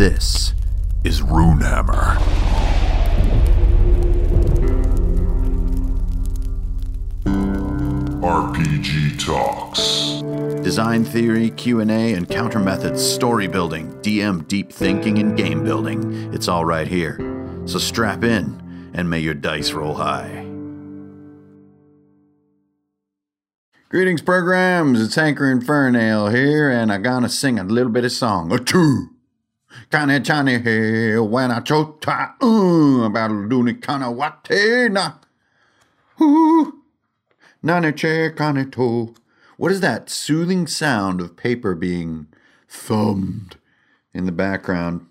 This is Runehammer. RPG Talks. Design theory, Q&A, and counter methods, story building, DM deep thinking, and game building. It's all right here. So strap in, and may your dice roll high. Greetings, programs. It's Hankerin Ferinale here, and I'm gonna sing a little bit of song. A two. Kinda Johnny here when I uh, about loony kinda watena. Ooh. Nana chair kinda toe. What is that soothing sound of paper being thumbed in the background?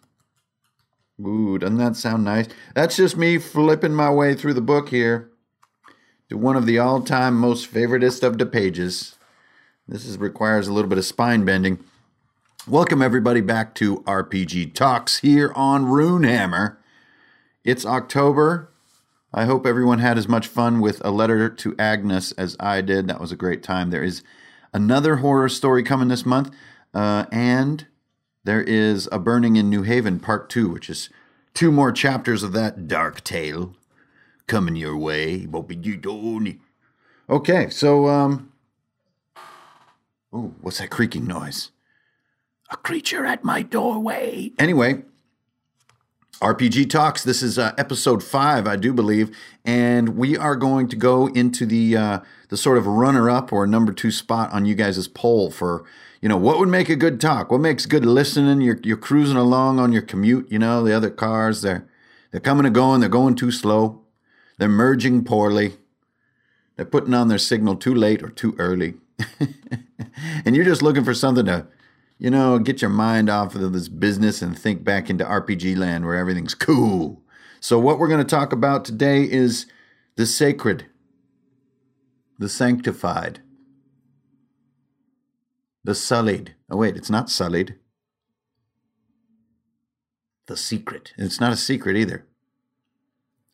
Ooh, doesn't that sound nice? That's just me flipping my way through the book here to one of the all-time most favoritist of the pages. This is, requires a little bit of spine bending. Welcome everybody back to RPG Talks here on Runehammer. It's October. I hope everyone had as much fun with A Letter to Agnes as I did. That was a great time. There is another horror story coming this month, uh, and there is A Burning in New Haven Part 2, which is two more chapters of that dark tale coming your way. Okay, so, um, oh, what's that creaking noise? A creature at my doorway. Anyway, RPG Talks. This is uh, episode five, I do believe, and we are going to go into the uh, the sort of runner up or number two spot on you guys' poll for you know what would make a good talk, what makes good listening. You're you're cruising along on your commute. You know the other cars they're they're coming and going. They're going too slow. They're merging poorly. They're putting on their signal too late or too early, and you're just looking for something to you know, get your mind off of this business and think back into RPG land where everything's cool. So, what we're going to talk about today is the sacred, the sanctified, the sullied. Oh, wait, it's not sullied. The secret. It's not a secret either.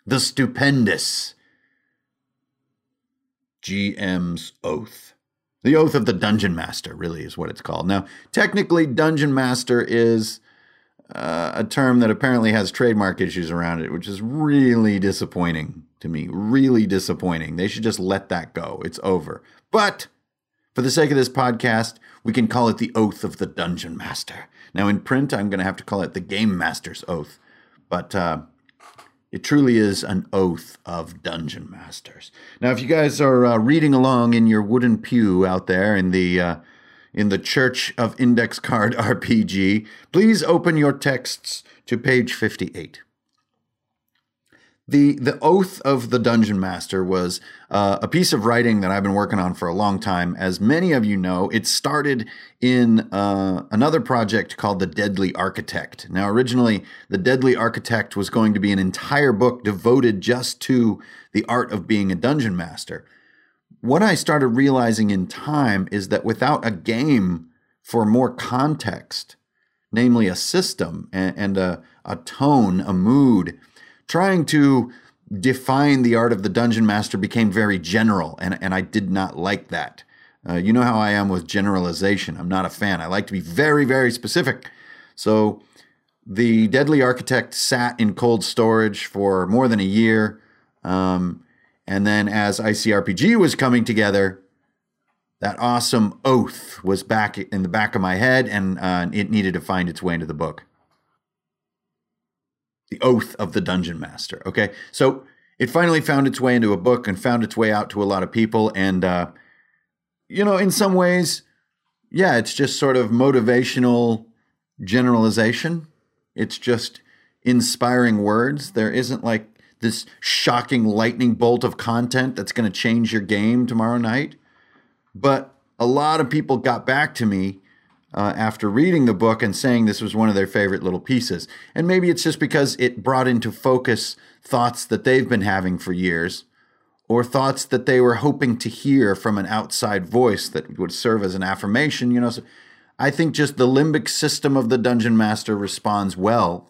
The stupendous. GM's Oath. The Oath of the Dungeon Master, really, is what it's called. Now, technically, Dungeon Master is uh, a term that apparently has trademark issues around it, which is really disappointing to me. Really disappointing. They should just let that go. It's over. But for the sake of this podcast, we can call it the Oath of the Dungeon Master. Now, in print, I'm going to have to call it the Game Master's Oath. But uh, it truly is an oath of dungeon masters. Now, if you guys are uh, reading along in your wooden pew out there in the uh, in the Church of Index Card RPG, please open your texts to page fifty-eight. The the oath of the dungeon master was uh, a piece of writing that I've been working on for a long time. As many of you know, it started in uh, another project called The Deadly Architect. Now, originally, The Deadly Architect was going to be an entire book devoted just to the art of being a dungeon master. What I started realizing in time is that without a game for more context, namely a system and, and a, a tone, a mood, trying to define the art of the dungeon master became very general, and, and I did not like that. Uh, you know how I am with generalization. I'm not a fan. I like to be very, very specific. So, the Deadly Architect sat in cold storage for more than a year. Um, and then, as ICRPG was coming together, that awesome oath was back in the back of my head, and uh, it needed to find its way into the book the oath of the dungeon master okay? So it finally found its way into a book and found its way out to a lot of people and uh, you know in some ways yeah it's just sort of motivational generalization. It's just inspiring words. There isn't like this shocking lightning bolt of content that's going to change your game tomorrow night. But a lot of people got back to me uh, after reading the book and saying this was one of their favorite little pieces. And maybe it's just because it brought into focus thoughts that they've been having for years or thoughts that they were hoping to hear from an outside voice that would serve as an affirmation, you know. So I think just the limbic system of the dungeon master responds well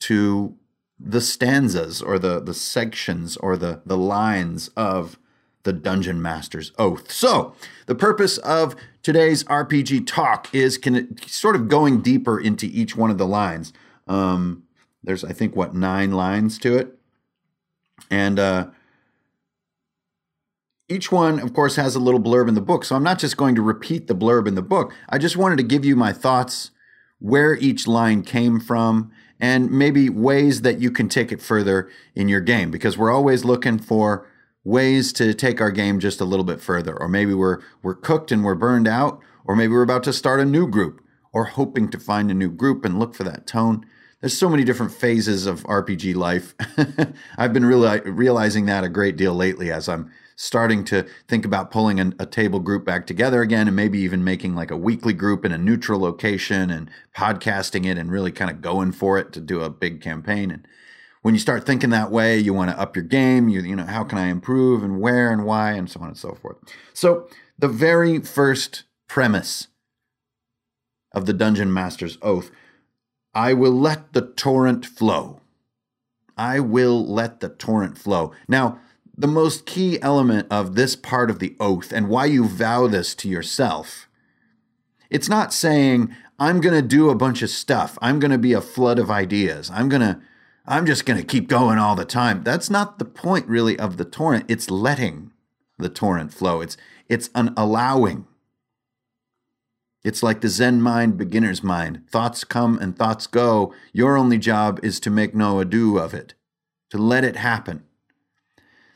to the stanzas or the the sections or the the lines of the Dungeon Master's Oath. So, the purpose of today's RPG talk is can, sort of going deeper into each one of the lines. Um, there's, I think, what, nine lines to it? And uh, each one, of course, has a little blurb in the book. So I'm not just going to repeat the blurb in the book. I just wanted to give you my thoughts, where each line came from, and maybe ways that you can take it further in your game because we're always looking for ways to take our game just a little bit further. Or maybe we're we're cooked and we're burned out or maybe we're about to start a new group or hoping to find a new group and look for that tone. There's so many different phases of RPG life. I've been really realizing that a great deal lately as I'm starting to think about pulling a, a table group back together again and maybe even making like a weekly group in a neutral location and podcasting it and really kind of going for it to do a big campaign. And when you start thinking that way, you want to up your game. You, you know, how can I improve and where and why and so on and so forth. So the very first premise of the Dungeon Master's Oath I will let the torrent flow. I will let the torrent flow. Now, the most key element of this part of the oath and why you vow this to yourself. It's not saying, I'm going to do a bunch of stuff. I'm going to be a flood of ideas. I'm going to, I'm just going to keep going all the time. That's not the point really of the torrent. It's letting the torrent flow. It's, it's an allowing. It's like the Zen mind, beginner's mind. Thoughts come and thoughts go. Your only job is to make no ado of it, to let it happen.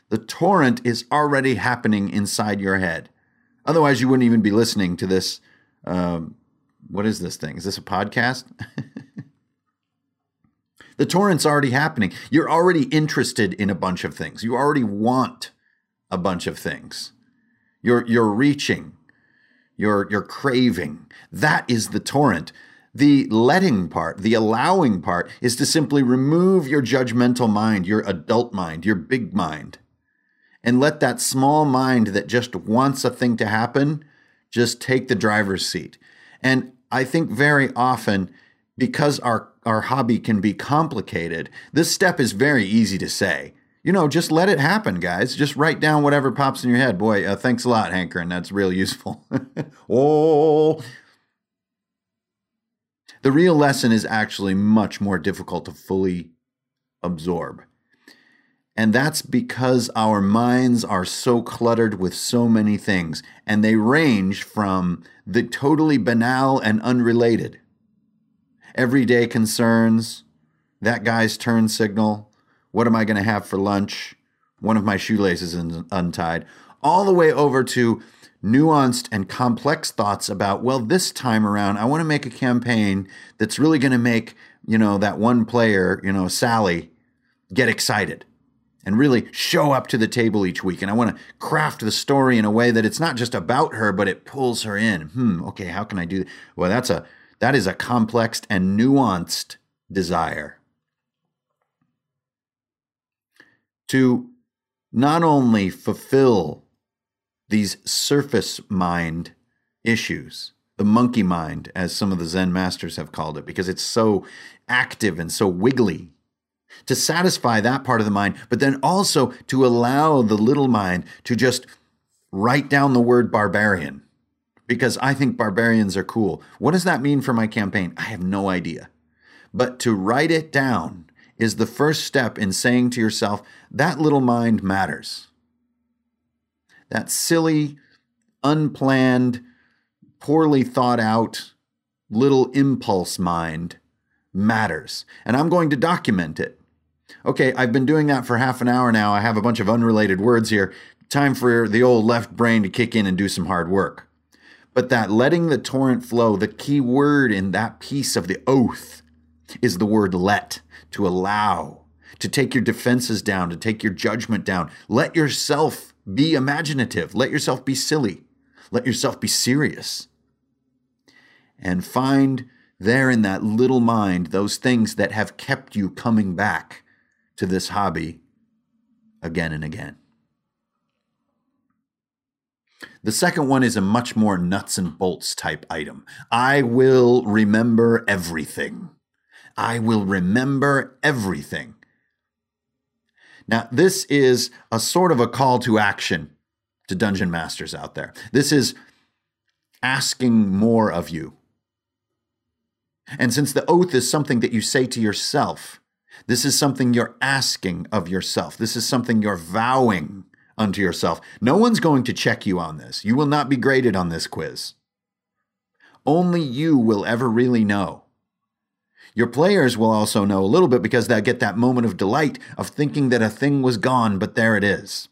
The torrent is already happening inside your head. Otherwise, you wouldn't even be listening to this. Um, what is this thing? Is this a podcast? the torrent's already happening. You're already interested in a bunch of things. You already want a bunch of things. You're you're reaching. You're you're craving. That is the torrent. The letting part, the allowing part, is to simply remove your judgmental mind, your adult mind, your big mind, and let that small mind that just wants a thing to happen just take the driver's seat. And I think very often, because our, our hobby can be complicated, this step is very easy to say. You know, just let it happen, guys. Just write down whatever pops in your head. Boy, uh, thanks a lot, Hankerin. That's real useful. oh. The real lesson is actually much more difficult to fully absorb. And that's because our minds are so cluttered with so many things, and they range from the totally banal and unrelated everyday concerns, that guy's turn signal, what am I going to have for lunch, one of my shoelaces is untied, all the way over to nuanced and complex thoughts about, well, this time around, I want to make a campaign that's really going to make, you know, that one player, you know, Sally, get excited and really show up to the table each week. And I want to craft the story in a way that it's not just about her, but it pulls her in. Hmm, okay, how can I do that? Well, that's a that is a complex and nuanced desire. To not only fulfill these surface mind issues, the monkey mind, as some of the Zen masters have called it, because it's so active and so wiggly to satisfy that part of the mind, but then also to allow the little mind to just write down the word barbarian because I think barbarians are cool. What does that mean for my campaign? I have no idea. But to write it down is the first step in saying to yourself, that little mind matters. That silly, unplanned, poorly thought out little impulse mind matters. And I'm going to document it. Okay, I've been doing that for half an hour now. I have a bunch of unrelated words here. Time for the old left brain to kick in and do some hard work. But that letting the torrent flow, the key word in that piece of the oath is the word let, to allow, to take your defenses down, to take your judgment down. Let yourself be imaginative. Let yourself be silly. Let yourself be serious. And find there in that little mind those things that have kept you coming back to this hobby again and again. The second one is a much more nuts and bolts type item. I will remember everything. I will remember everything. Now, this is a sort of a call to action to dungeon masters out there. This is asking more of you. And since the oath is something that you say to yourself, this is something you're asking of yourself. This is something you're vowing unto yourself. No one's going to check you on this. You will not be graded on this quiz. Only you will ever really know. Your players will also know a little bit because they'll get that moment of delight of thinking that a thing was gone, but there it is.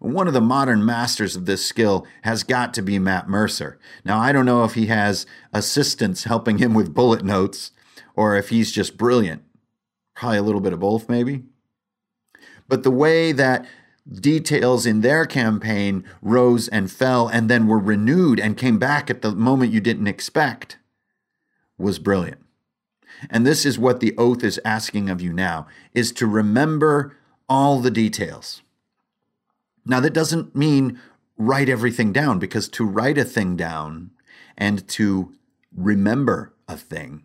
One of the modern masters of this skill has got to be Matt Mercer. Now, I don't know if he has assistants helping him with bullet notes or if he's just brilliant. Probably a little bit of both, maybe. But the way that details in their campaign rose and fell and then were renewed and came back at the moment you didn't expect was brilliant. And this is what the oath is asking of you now is to remember all the details. Now that doesn't mean write everything down because to write a thing down and to remember a thing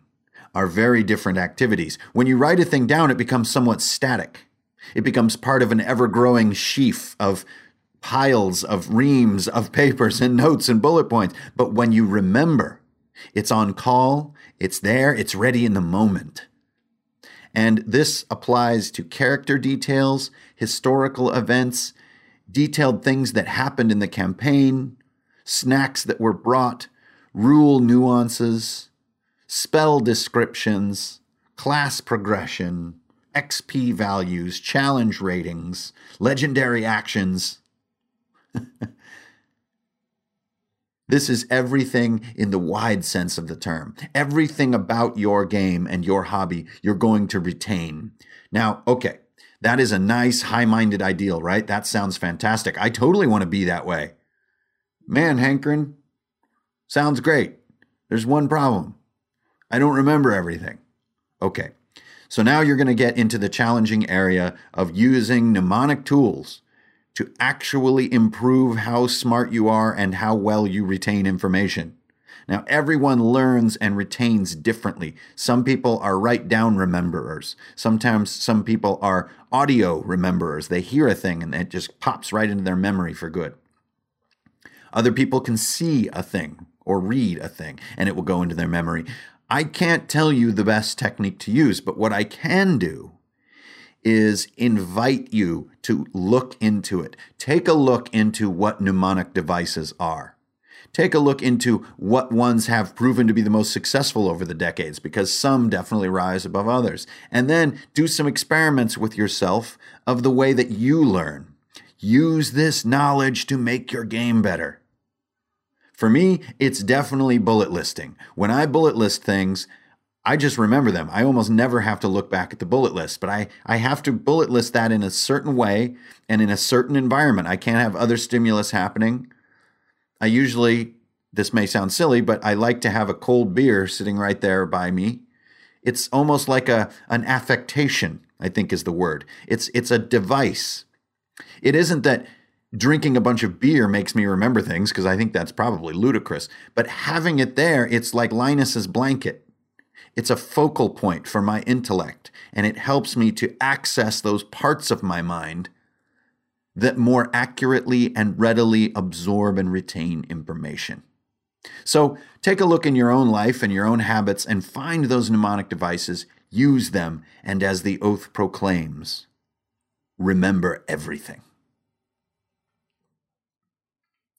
are very different activities. When you write a thing down it becomes somewhat static. It becomes part of an ever growing sheaf of piles of reams of papers and notes and bullet points. But when you remember, it's on call, it's there, it's ready in the moment. And this applies to character details, historical events, detailed things that happened in the campaign, snacks that were brought, rule nuances, spell descriptions, class progression, XP values, challenge ratings, legendary actions. this is everything in the wide sense of the term. Everything about your game and your hobby you're going to retain. Now, okay, that is a nice, high minded ideal, right? That sounds fantastic. I totally want to be that way. Man, Hankerin, sounds great. There's one problem I don't remember everything. Okay, so now you're going to get into the challenging area of using mnemonic tools to actually improve how smart you are and how well you retain information. Now, everyone learns and retains differently. Some people are write down rememberers. Sometimes some people are audio rememberers. They hear a thing and it just pops right into their memory for good. Other people can see a thing or read a thing and it will go into their memory. I can't tell you the best technique to use, but what I can do is invite you to look into it. Take a look into what mnemonic devices are. Take a look into what ones have proven to be the most successful over the decades, because some definitely rise above others. And then do some experiments with yourself of the way that you learn. Use this knowledge to make your game better. For me, it's definitely bullet listing. When I bullet list things, I just remember them. I almost never have to look back at the bullet list, but I, I have to bullet list that in a certain way and in a certain environment. I can't have other stimulus happening. I usually, this may sound silly, but I like to have a cold beer sitting right there by me. It's almost like a an affectation, I think is the word. It's it's a device. It isn't that drinking a bunch of beer makes me remember things because I think that's probably ludicrous. But having it there, it's like Linus's blanket. It's a focal point for my intellect, and it helps me to access those parts of my mind that more accurately and readily absorb and retain information. So take a look in your own life and your own habits and find those mnemonic devices, use them, and as the oath proclaims, remember everything.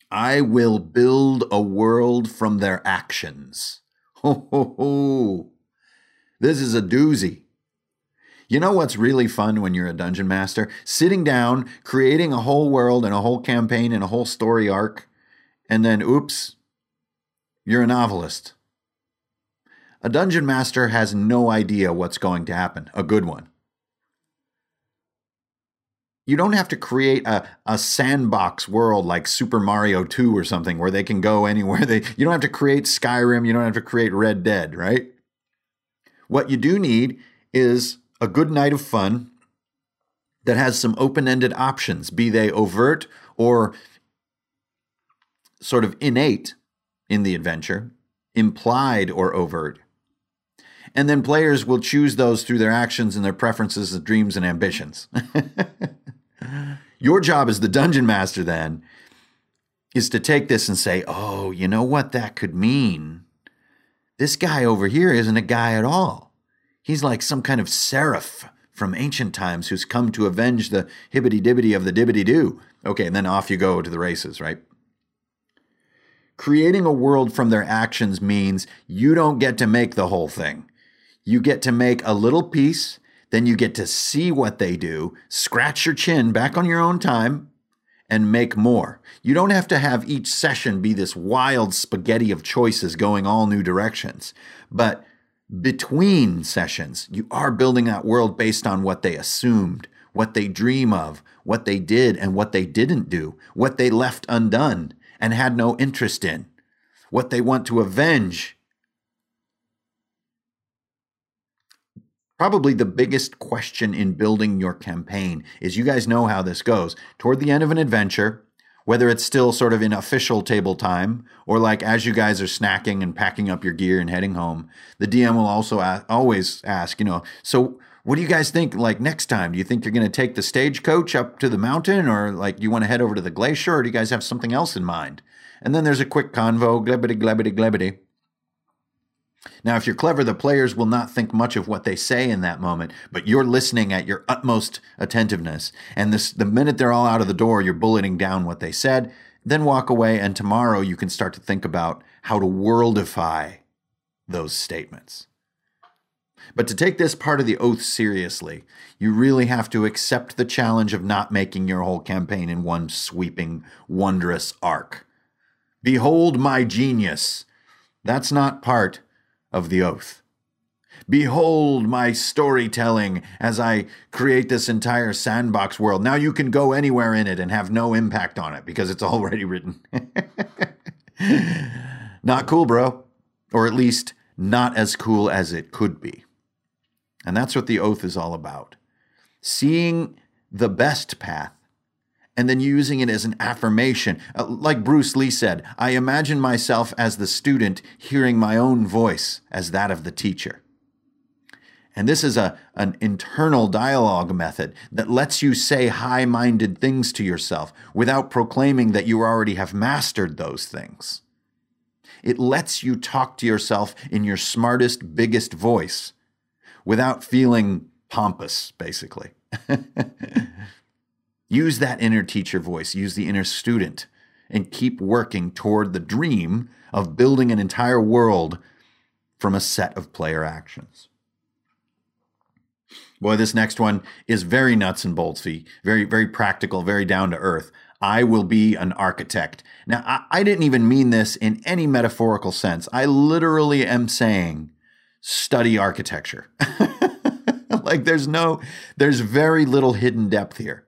I will build a world from their actions. Ho, ho, ho. This is a doozy. You know what's really fun when you're a dungeon master? Sitting down, creating a whole world and a whole campaign and a whole story arc, and then oops, you're a novelist. A dungeon master has no idea what's going to happen, a good one you don't have to create a, a sandbox world like Super Mario 2 or something where they can go anywhere they you don't have to create Skyrim, you don't have to create Red Dead, right? What you do need is a good night of fun that has some open-ended options, be they overt or sort of innate in the adventure, implied or overt. And then players will choose those through their actions and their preferences, and dreams, and ambitions. Your job as the dungeon master then is to take this and say, oh, you know what that could mean? This guy over here isn't a guy at all. He's like some kind of seraph from ancient times who's come to avenge the hibbity dibbity of the dibbity doo. Okay, and then off you go to the races, right? Creating a world from their actions means you don't get to make the whole thing. You get to make a little piece, then you get to see what they do, scratch your chin back on your own time, and make more. You don't have to have each session be this wild spaghetti of choices going all new directions. But between sessions, you are building that world based on what they assumed, what they dream of, what they did and what they didn't do, what they left undone and had no interest in, what they want to avenge. Probably the biggest question in building your campaign is you guys know how this goes. Toward the end of an adventure, whether it's still sort of in official table time or like as you guys are snacking and packing up your gear and heading home, the DM will also ask, always ask, you know, so what do you guys think like next time? Do you think you're going to take the stagecoach up to the mountain or like you want to head over to the glacier or do you guys have something else in mind? And then there's a quick convo, glebity, glebity, glebity. Now, if you're clever, the players will not think much of what they say in that moment, but you're listening at your utmost attentiveness. And this, the minute they're all out of the door, you're bulleting down what they said, then walk away. And tomorrow you can start to think about how to worldify those statements. But to take this part of the oath seriously, you really have to accept the challenge of not making your whole campaign in one sweeping, wondrous arc. Behold my genius. That's not part of the oath. Behold my storytelling as I create this entire sandbox world. Now you can go anywhere in it and have no impact on it because it's already written. not cool, bro. Or at least not as cool as it could be. And that's what the oath is all about. Seeing the best path and then using it as an affirmation. Uh, like Bruce Lee said, I imagine myself as the student hearing my own voice as that of the teacher. And this is a, an internal dialogue method that lets you say high minded things to yourself without proclaiming that you already have mastered those things. It lets you talk to yourself in your smartest, biggest voice without feeling pompous, basically. Use that inner teacher voice, use the inner student, and keep working toward the dream of building an entire world from a set of player actions. Boy, this next one is very nuts and boltsy, very, very practical, very down to earth. I will be an architect. Now, I, I, didn't even mean this in any metaphorical sense. I literally am saying study architecture. like there's no, there's very little hidden depth here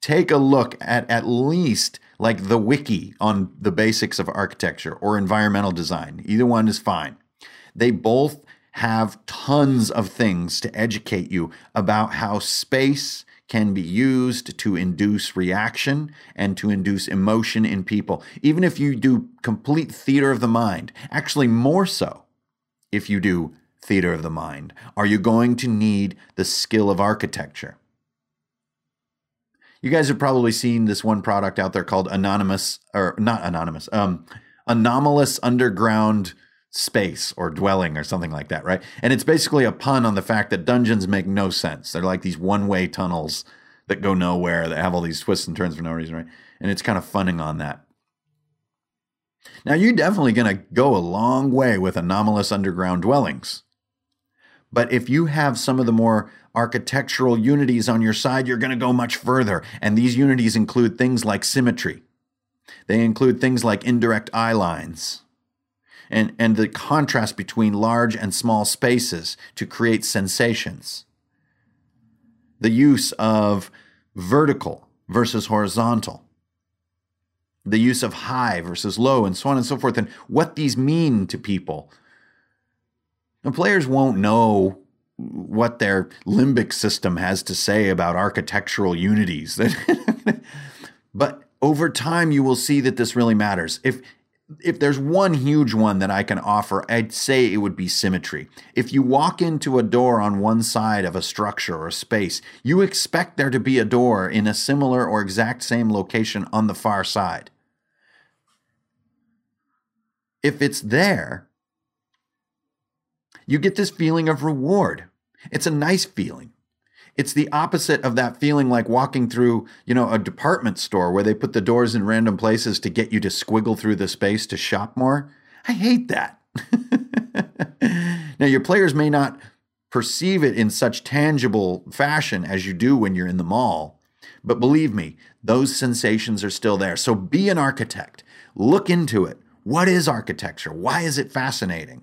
take a look at at least like the wiki on the basics of architecture or environmental design. Either one is fine. They both have tons of things to educate you about how space can be used to induce reaction and to induce emotion in people. Even if you do complete theater of the mind, actually, more so if you do theater of the mind, are you going to need the skill of architecture? You guys have probably seen this one product out there called Anonymous, or not Anonymous, um, Anomalous Underground Space or Dwelling or something like that, right? And it's basically a pun on the fact that dungeons make no sense. They're like these one way tunnels that go nowhere, that have all these twists and turns for no reason, right? And it's kind of funning on that. Now, you're definitely going to go a long way with anomalous underground dwellings. But if you have some of the more architectural unities on your side, you're going to go much further. And these unities include things like symmetry, they include things like indirect eye lines. And, and the contrast between large and small spaces to create sensations. The use of vertical versus horizontal the use of high versus low, and so on and so forth, and what these mean to people. The players won't know what their limbic system has to say about architectural unities. but over time, you will see that this really matters. If if there's one huge one that I can offer, I'd say it would be symmetry. If you walk into a door on one side of a structure or space, you expect there to be a door in a similar or exact same location on the far side. if it's there, you get this feeling of reward. It's a nice feeling. It's the opposite of that feeling like walking through, you know, a department store where they put the doors in random places to get you to squiggle through the space to shop more. I hate that. now, your players may not perceive it in such tangible fashion as you do when you're in the mall, but believe me, those sensations are still there. So be an architect. Look into it. What is architecture? Why is it fascinating?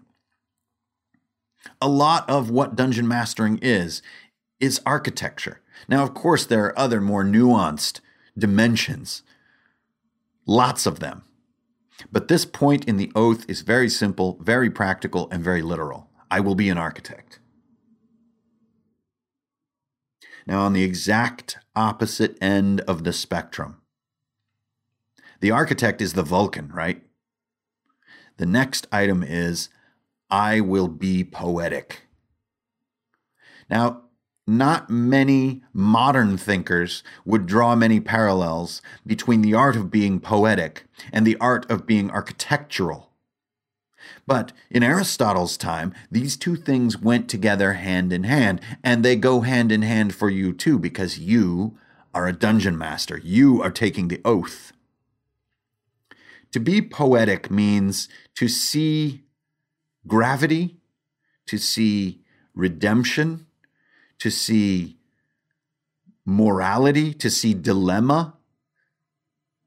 A lot of what dungeon mastering is, is architecture. Now, of course, there are other more nuanced dimensions, lots of them. But this point in the oath is very simple, very practical, and very literal. I will be an architect. Now, on the exact opposite end of the spectrum, the architect is the Vulcan, right? The next item is I will be poetic. Now, not many modern thinkers would draw many parallels between the art of being poetic and the art of being architectural. But in Aristotle's time, these two things went together hand in hand, and they go hand in hand for you too, because you are a dungeon master. You are taking the oath. To be poetic means to see gravity, to see redemption, to see morality, to see dilemma,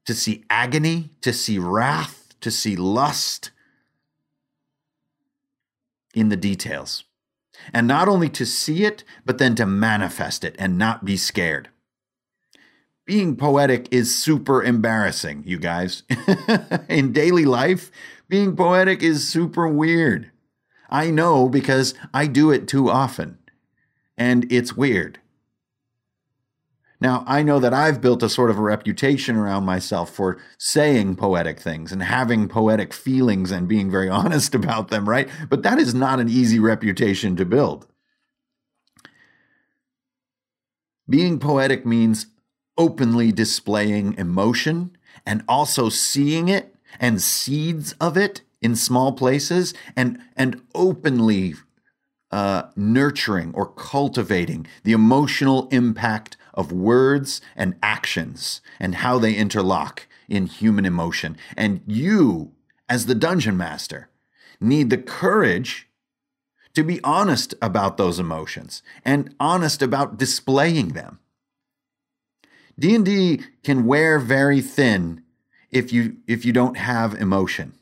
to see agony, to see wrath, to see lust in the details. And not only to see it, but then to manifest it and not be scared. Being poetic is super embarrassing, you guys. in daily life, being poetic is super weird. I know because I do it too often and it's weird. Now, I know that I've built a sort of a reputation around myself for saying poetic things and having poetic feelings and being very honest about them, right? But that is not an easy reputation to build. Being poetic means openly displaying emotion and also seeing it and seeds of it in small places and, and openly uh, nurturing or cultivating the emotional impact of words and actions and how they interlock in human emotion. And you, as the dungeon master, need the courage to be honest about those emotions and honest about displaying them. D&D can wear very thin if you if you don't have emotion.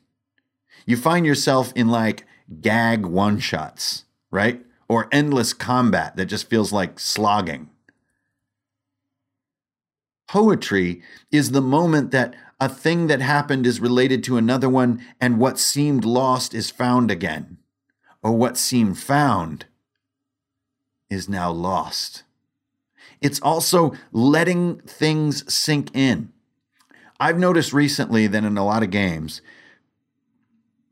You find yourself in like gag one-shots right? Or endless combat that just feels like slogging. Poetry is the moment that a thing that happened is related to another one, and what seemed lost is found again, or what seemed found is now lost. It's also letting things sink in. I've noticed recently that in a lot of games,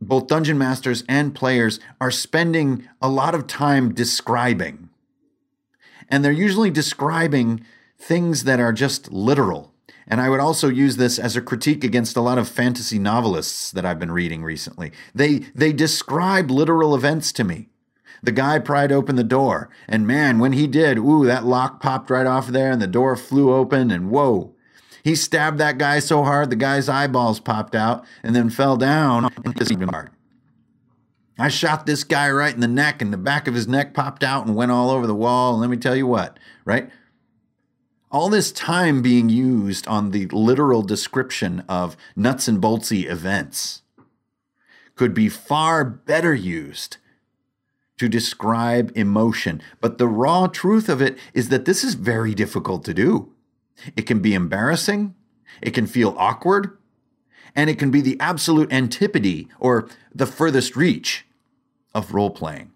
both dungeon masters and players are spending a lot of time describing. And they're usually describing things that are just literal. And I would also use this as a critique against a lot of fantasy novelists that I've been reading recently. They they describe literal events to me. The guy pried open the door, and man, when he did, ooh, that lock popped right off there, and the door flew open, and whoa, he stabbed that guy so hard the guy's eyeballs popped out and then fell down. I shot this guy right in the neck and the back of his neck popped out and went all over the wall. And let me tell you what, right? All this time being used on the literal description of nuts and boltsy events could be far better used to describe emotion. But the raw truth of it is that this is very difficult to do. It can be embarrassing, it can feel awkward, and it can be the absolute antipode or the furthest reach of role playing.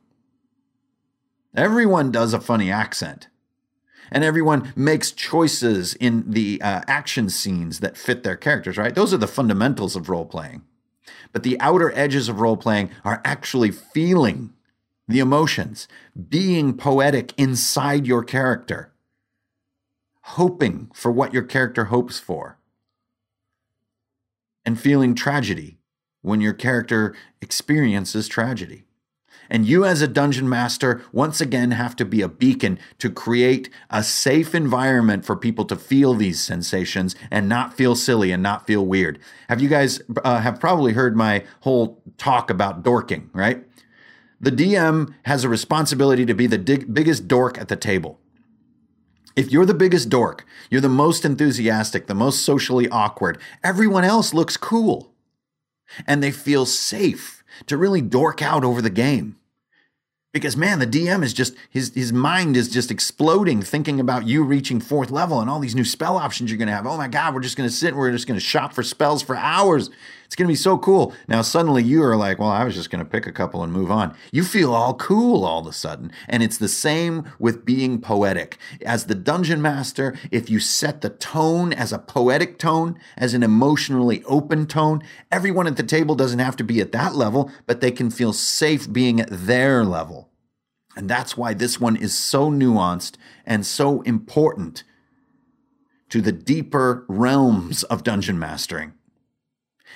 Everyone does a funny accent, and everyone makes choices in the uh, action scenes that fit their characters, right? Those are the fundamentals of role playing. But the outer edges of role playing are actually feeling the emotions, being poetic inside your character hoping for what your character hopes for, and feeling tragedy when your character experiences tragedy. And you, as a dungeon master, once again have to be a beacon to create a safe environment for people to feel these sensations and not feel silly and not feel weird. Have you guys uh, have probably heard my whole talk about dorking, right? The DM has a responsibility to be the dig- biggest dork at the table. If you're the biggest dork, you're the most enthusiastic, the most socially awkward, everyone else looks cool. And they feel safe to really dork out over the game. Because man, the DM is just his his mind is just exploding thinking about you reaching fourth level and all these new spell options you're gonna have. Oh my god, we're just gonna sit and we're just gonna shop for spells for hours. It's gonna be so cool. Now suddenly you are like, well, I was just gonna pick a couple and move on. You feel all cool all of a sudden. And it's the same with being poetic. As the dungeon master, if you set the tone as a poetic tone, as an emotionally open tone, everyone at the table doesn't have to be at that level, but they can feel safe being at their level. And that's why this one is so nuanced and so important to the deeper realms of dungeon mastering.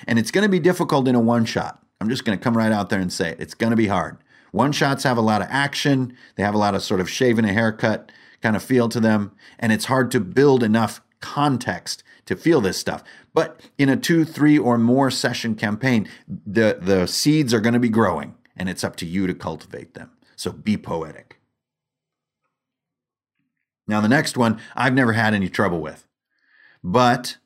And it's going to be difficult in a one shot. I'm just going to come right out there and say it. It's going to be hard. One shots have a lot of action, they have a lot of sort of shaving a haircut kind of feel to them, and it's hard to build enough context to feel this stuff. But in a two, three, or more session campaign, the, the seeds are going to be growing, and it's up to you to cultivate them. So be poetic. Now, the next one I've never had any trouble with, but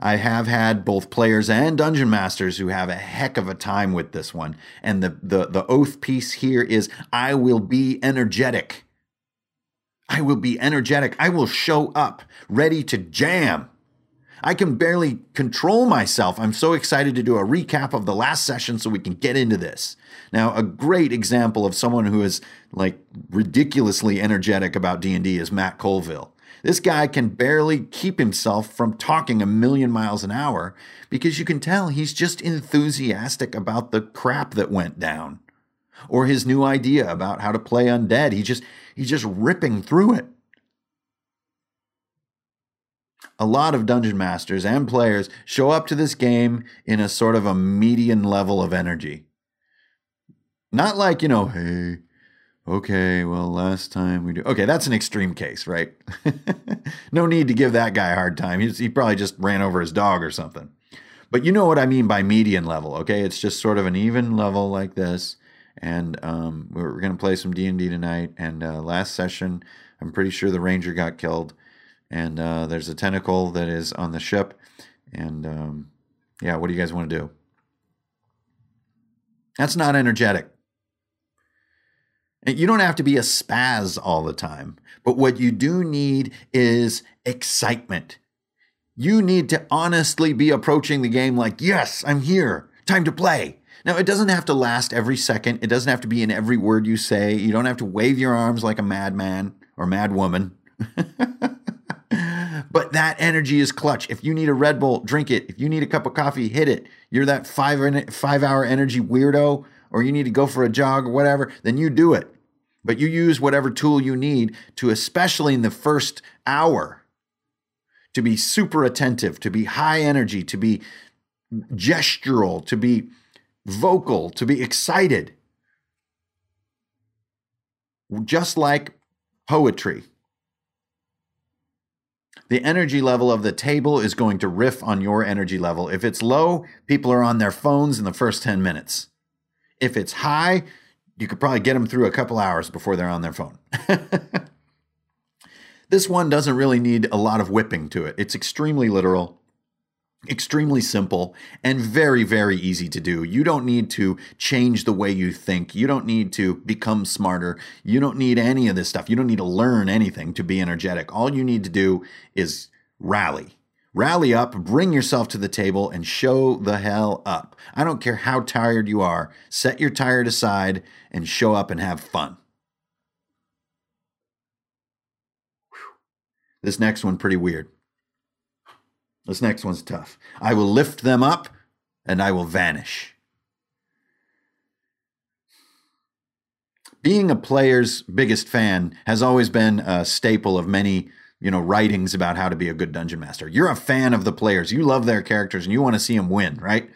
I have had both players and dungeon masters who have a heck of a time with this one. And the, the, the oath piece here is I will be energetic. I will be energetic. I will show up ready to jam. I can barely control myself. I'm so excited to do a recap of the last session so we can get into this. Now, a great example of someone who is like ridiculously energetic about D&D is Matt Colville. This guy can barely keep himself from talking a million miles an hour because you can tell he's just enthusiastic about the crap that went down or his new idea about how to play undead. He just he's just ripping through it. A lot of dungeon masters and players show up to this game in a sort of a median level of energy. Not like, you know, hey, okay, well, last time we do. Okay, that's an extreme case, right? no need to give that guy a hard time. He's, he probably just ran over his dog or something. But you know what I mean by median level, okay? It's just sort of an even level like this. And um, we're going to play some D&D tonight. And uh, last session, I'm pretty sure the ranger got killed. And uh, there's a tentacle that is on the ship. And um, yeah, what do you guys want to do? That's not energetic. You don't have to be a spaz all the time, but what you do need is excitement. You need to honestly be approaching the game like, yes, I'm here, time to play. Now, it doesn't have to last every second. It doesn't have to be in every word you say. You don't have to wave your arms like a madman or madwoman. but that energy is clutch. If you need a Red Bull, drink it. If you need a cup of coffee, hit it. You're that five, five hour energy weirdo or you need to go for a jog or whatever, then you do it. But you use whatever tool you need to, especially in the first hour, to be super attentive, to be high energy, to be gestural, to be vocal, to be excited. Just like poetry. The energy level of the table is going to riff on your energy level. If it's low, people are on their phones in the first 10 minutes. If it's high, you could probably get them through a couple hours before they're on their phone. this one doesn't really need a lot of whipping to it. It's extremely literal, extremely simple, and very, very easy to do. You don't need to change the way you think. You don't need to become smarter. You don't need any of this stuff. You don't need to learn anything to be energetic. All you need to do is rally Rally up, bring yourself to the table, and show the hell up. I don't care how tired you are, set your tired aside and show up and have fun. This next one pretty weird. This next one's tough. I will lift them up and I will vanish. Being a player's biggest fan has always been a staple of many you know, writings about how to be a good dungeon master. You're a fan of the players. You love their characters and you want to see them win, right?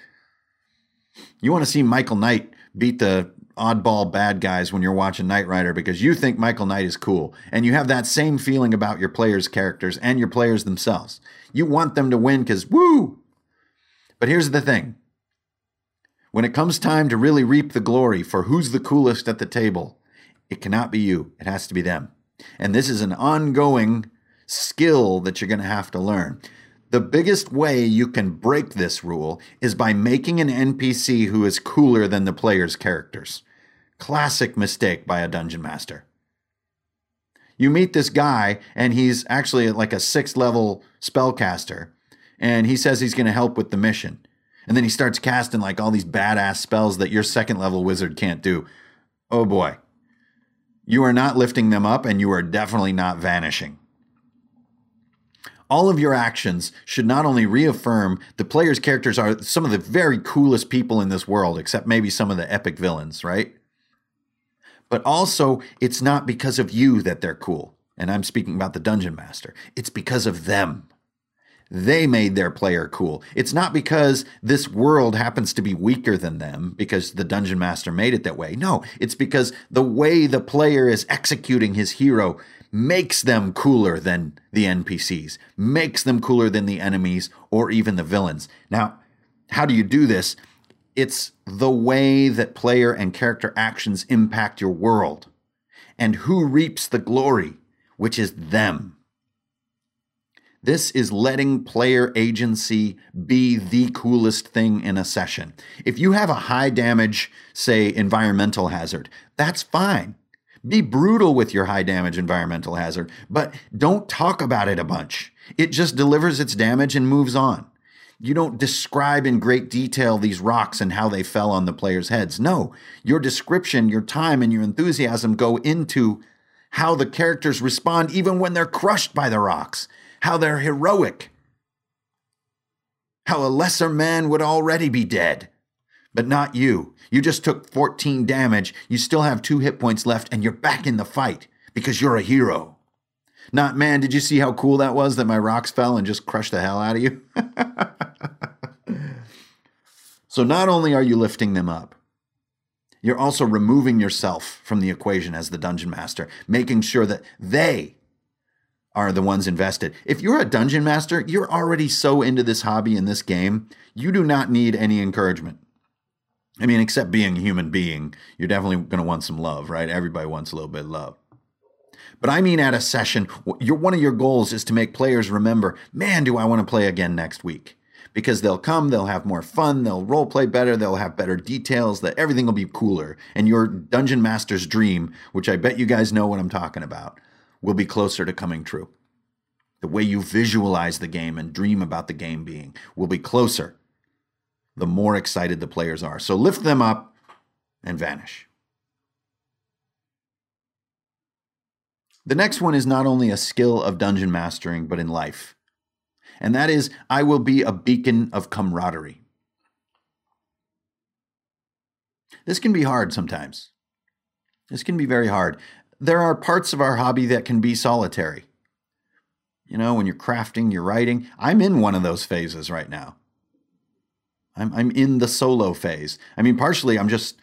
You want to see Michael Knight beat the oddball bad guys when you're watching Knight Rider because you think Michael Knight is cool. And you have that same feeling about your players' characters and your players themselves. You want them to win because, woo! But here's the thing when it comes time to really reap the glory for who's the coolest at the table, it cannot be you, it has to be them. And this is an ongoing skill that you're going to have to learn. The biggest way you can break this rule is by making an NPC who is cooler than the player's characters. Classic mistake by a dungeon master. You meet this guy, and he's actually like a sixth level spellcaster, and he says he's going to help with the mission. And then he starts casting like all these badass spells that your second level wizard can't do. Oh boy. You are not lifting them up, and you are definitely not vanishing. All of your actions should not only reaffirm the player's characters are some of the very coolest people in this world, except maybe some of the epic villains, right? But also, it's not because of you that they're cool. And I'm speaking about the dungeon master. It's because of them. They made their player cool. It's not because this world happens to be weaker than them because the dungeon master made it that way. No, it's because the way the player is executing his hero makes them cooler than the NPCs, makes them cooler than the enemies or even the villains. Now, how do you do this? It's the way that player and character actions impact your world and who reaps the glory, which is them. This is letting player agency be the coolest thing in a session. If you have a high damage, say, environmental hazard, that's fine. Be brutal with your high damage environmental hazard, but don't talk about it a bunch. It just delivers its damage and moves on. You don't describe in great detail these rocks and how they fell on the players' heads. No, your description, your time, and your enthusiasm go into how the characters respond even when they're crushed by the rocks how they're heroic, how a lesser man would already be dead. But not you. You just took 14 damage, you still have two hit points left, and you're back in the fight because you're a hero. Not, man, did you see how cool that was that my rocks fell and just crushed the hell out of you? so, not only are you lifting them up, you're also removing yourself from the equation as the dungeon master, making sure that they are the ones invested. If you're a dungeon master, you're already so into this hobby and this game, you do not need any encouragement. I mean, except being a human being, you're definitely going to want some love, right? Everybody wants a little bit of love. But I mean, at a session, your, one of your goals is to make players remember, man, do I want to play again next week? Because they'll come, they'll have more fun, they'll role play better, they'll have better details, that everything will be cooler. And your dungeon master's dream, which I bet you guys know what I'm talking about, will be closer to coming true. The way you visualize the game and dream about the game being will be closer the more excited the players are. So lift them up and vanish. The next one is not only a skill of dungeon mastering, but in life. And that is, I will be a beacon of camaraderie. This can be hard sometimes. This can be very hard there are parts of our hobby that can be solitary. You know, when you're crafting, you're writing. I'm in one of those phases right now. I'm, I'm in the solo phase. I mean, partially, I'm just,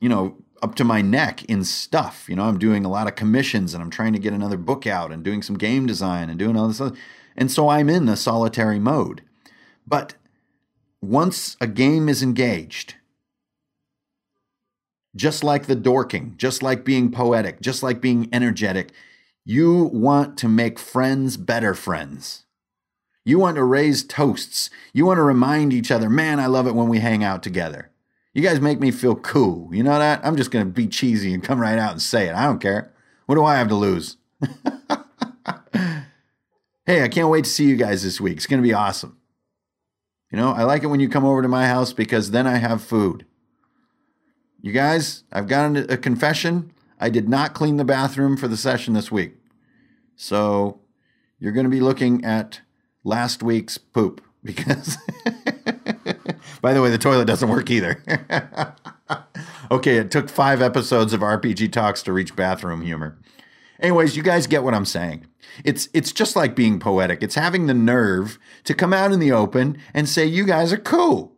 you know, up to my neck in stuff. You know, I'm doing a lot of commissions and I'm trying to get another book out and doing some game design and doing all this. Other, and so I'm in a solitary mode. But once a game is engaged, just like the dorking, just like being poetic, just like being energetic. You want to make friends better friends. You want to raise toasts. You want to remind each other, man, I love it when we hang out together. You guys make me feel cool. You know that? I'm just going to be cheesy and come right out and say it. I don't care. What do I have to lose? hey, I can't wait to see you guys this week. It's going to be awesome. You know, I like it when you come over to my house because then I have food. You guys, I've got a confession. I did not clean the bathroom for the session this week. So you're going to be looking at last week's poop because, by the way, the toilet doesn't work either. okay, it took five episodes of RPG Talks to reach bathroom humor. Anyways, you guys get what I'm saying. It's it's just like being poetic. It's having the nerve to come out in the open and say you guys are cool.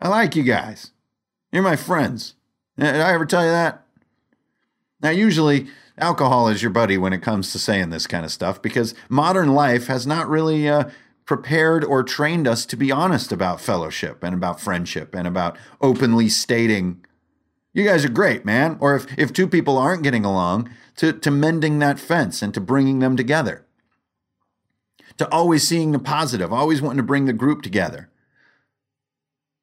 I like you guys. You're my friends. Did I ever tell you that? Now, usually, alcohol is your buddy when it comes to saying this kind of stuff because modern life has not really uh, prepared or trained us to be honest about fellowship and about friendship and about openly stating, you guys are great, man. Or if, if two people aren't getting along, to, to mending that fence and to bringing them together. To always seeing the positive, always wanting to bring the group together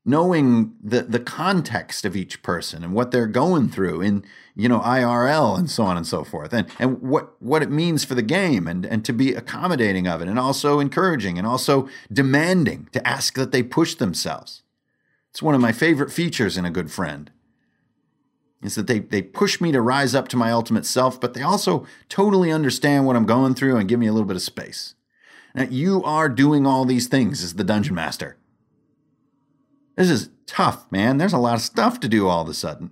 knowing the the context of each person and what they're going through in you know IRL and so on and so forth and and what what it means for the game and and to be accommodating of it and also encouraging and also demanding to ask that they push themselves it's one of my favorite features in a good friend is that they they push me to rise up to my ultimate self but they also totally understand what I'm going through and give me a little bit of space now you are doing all these things as the dungeon master this is tough, man. There's a lot of stuff to do all of a sudden.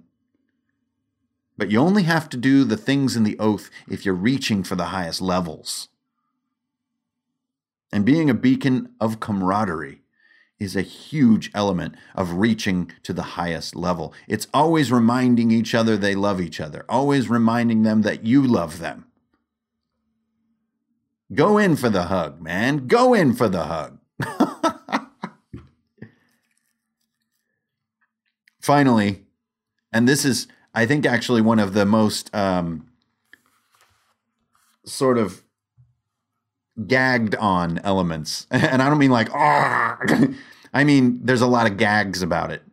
But you only have to do the things in the oath if you're reaching for the highest levels. And being a beacon of camaraderie is a huge element of reaching to the highest level. It's always reminding each other they love each other, always reminding them that you love them. Go in for the hug, man. Go in for the hug. finally, and this is, I think, actually one of the most um, sort of gagged on elements. And I don't mean like, oh, I mean, there's a lot of gags about it.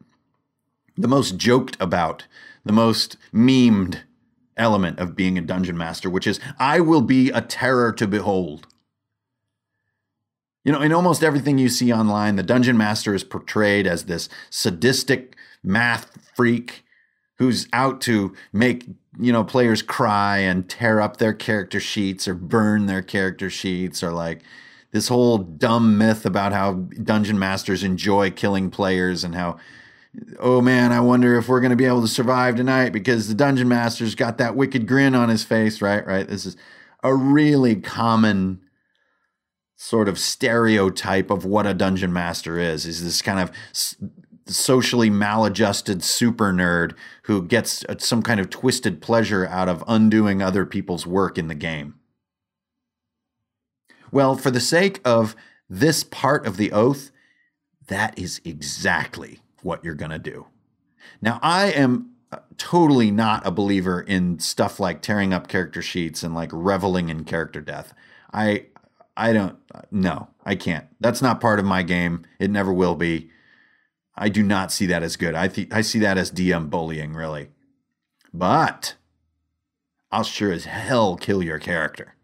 The most joked about, the most memed element of being a dungeon master, which is, I will be a terror to behold. You know, in almost everything you see online, the dungeon master is portrayed as this sadistic math freak who's out to make you know players cry and tear up their character sheets or burn their character sheets or like this whole dumb myth about how dungeon masters enjoy killing players and how oh man i wonder if we're going to be able to survive tonight because the dungeon master's got that wicked grin on his face right? Right? This is a really common sort of stereotype of what a dungeon master is is this kind of socially maladjusted super nerd who gets some kind of twisted pleasure out of undoing other people's work in the game. Well, for the sake of this part of the oath, that is exactly what you're going to do. Now, I am uh, totally not a believer in stuff like tearing up character sheets and like reveling in character death. I I don't no, I can't. That's not part of my game. It never will be. I do not see that as good. I I see that as DM bullying, really. But I'll sure as hell kill your character.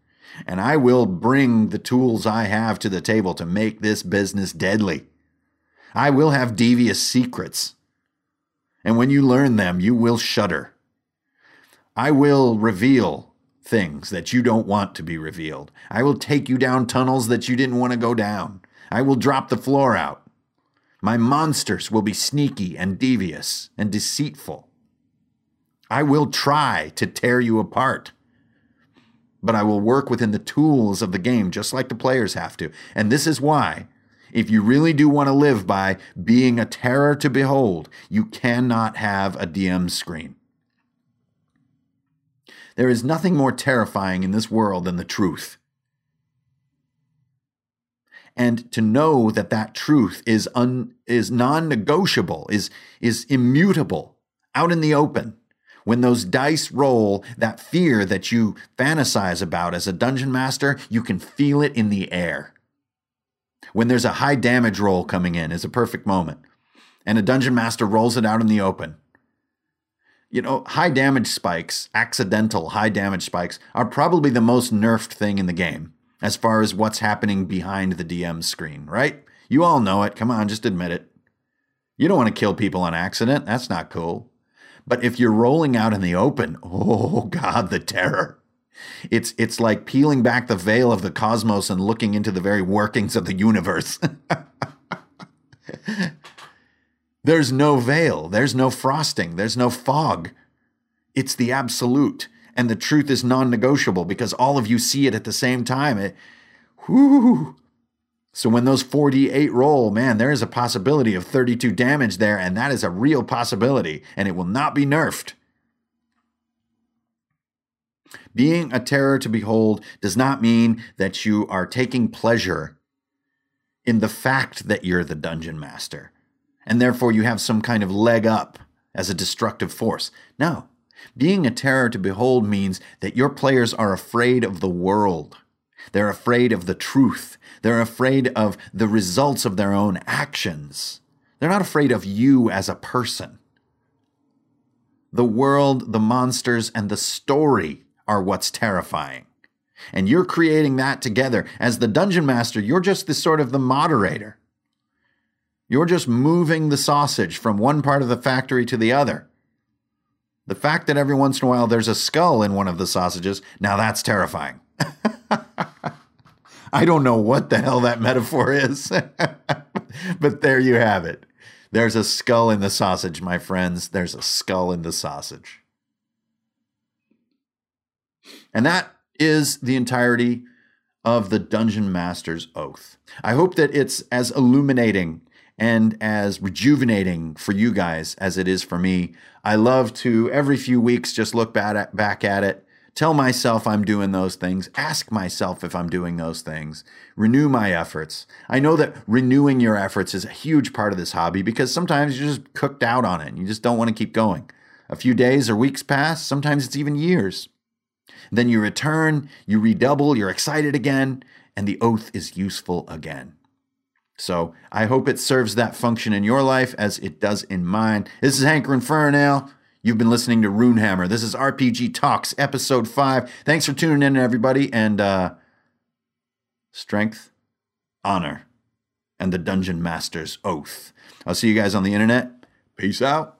And I will bring the tools I have to the table to make this business deadly. I will have devious secrets. And when you learn them, you will shudder. I will reveal things that you don't want to be revealed. I will take you down tunnels that you didn't want to go down. I will drop the floor out. My monsters will be sneaky and devious and deceitful. I will try to tear you apart, but I will work within the tools of the game just like the players have to. And this is why, if you really do want to live by being a terror to behold, you cannot have a DM screen. There is nothing more terrifying in this world than the truth and to know that that truth is un, is non-negotiable is is immutable out in the open. When those dice roll that fear that you fantasize about as a dungeon master you can feel it in the air. When there's a high damage roll coming in is a perfect moment. And a dungeon master rolls it out in the open. You know high damage spikes accidental high damage spikes are probably the most nerfed thing in the game as far as what's happening behind the DM screen, right? You all know it. Come on, just admit it. You don't want to kill people on accident. That's not cool. But if you're rolling out in the open, oh God, the terror. It's it's like peeling back the veil of the cosmos and looking into the very workings of the universe. there's no veil, there's no frosting, there's no fog. It's the absolute and the truth is non negotiable because all of you see it at the same time. It, whoo, So when those 48 roll, man, there is a possibility of 32 damage there, and that is a real possibility, and it will not be nerfed. Being a terror to behold does not mean that you are taking pleasure in the fact that you're the dungeon master, and therefore you have some kind of leg up as a destructive force. No. Being a terror to behold means that your players are afraid of the world. They're afraid of the truth. They're afraid of the results of their own actions. They're not afraid of you as a person. The world, the monsters, and the story are what's terrifying. And you're creating that together. As the dungeon master, you're just the sort of the moderator. You're just moving the sausage from one part of the factory to the other. The fact that every once in a while there's a skull in one of the sausages, now that's terrifying. I don't know what the hell that metaphor is, but there you have it. There's a skull in the sausage, my friends. There's a skull in the sausage. And that is the entirety of the Dungeon Master's Oath. I hope that it's as illuminating and as rejuvenating for you guys as it is for me. I love to every few weeks just look back at it, tell myself I'm doing those things, ask myself if I'm doing those things, renew my efforts. I know that renewing your efforts is a huge part of this hobby because sometimes you're just cooked out on it and you just don't want to keep going. A few days or weeks pass, sometimes it's even years. Then you return, you redouble, you're excited again, and the oath is useful again. So I hope it serves that function in your life as it does in mine. This is Hankerin Ferinale. You've been listening to Runehammer. This is RPG Talks, episode five. Thanks for tuning in, everybody, and uh, strength, honor, and the Dungeon Master's oath. I'll see you guys on the internet. Peace out.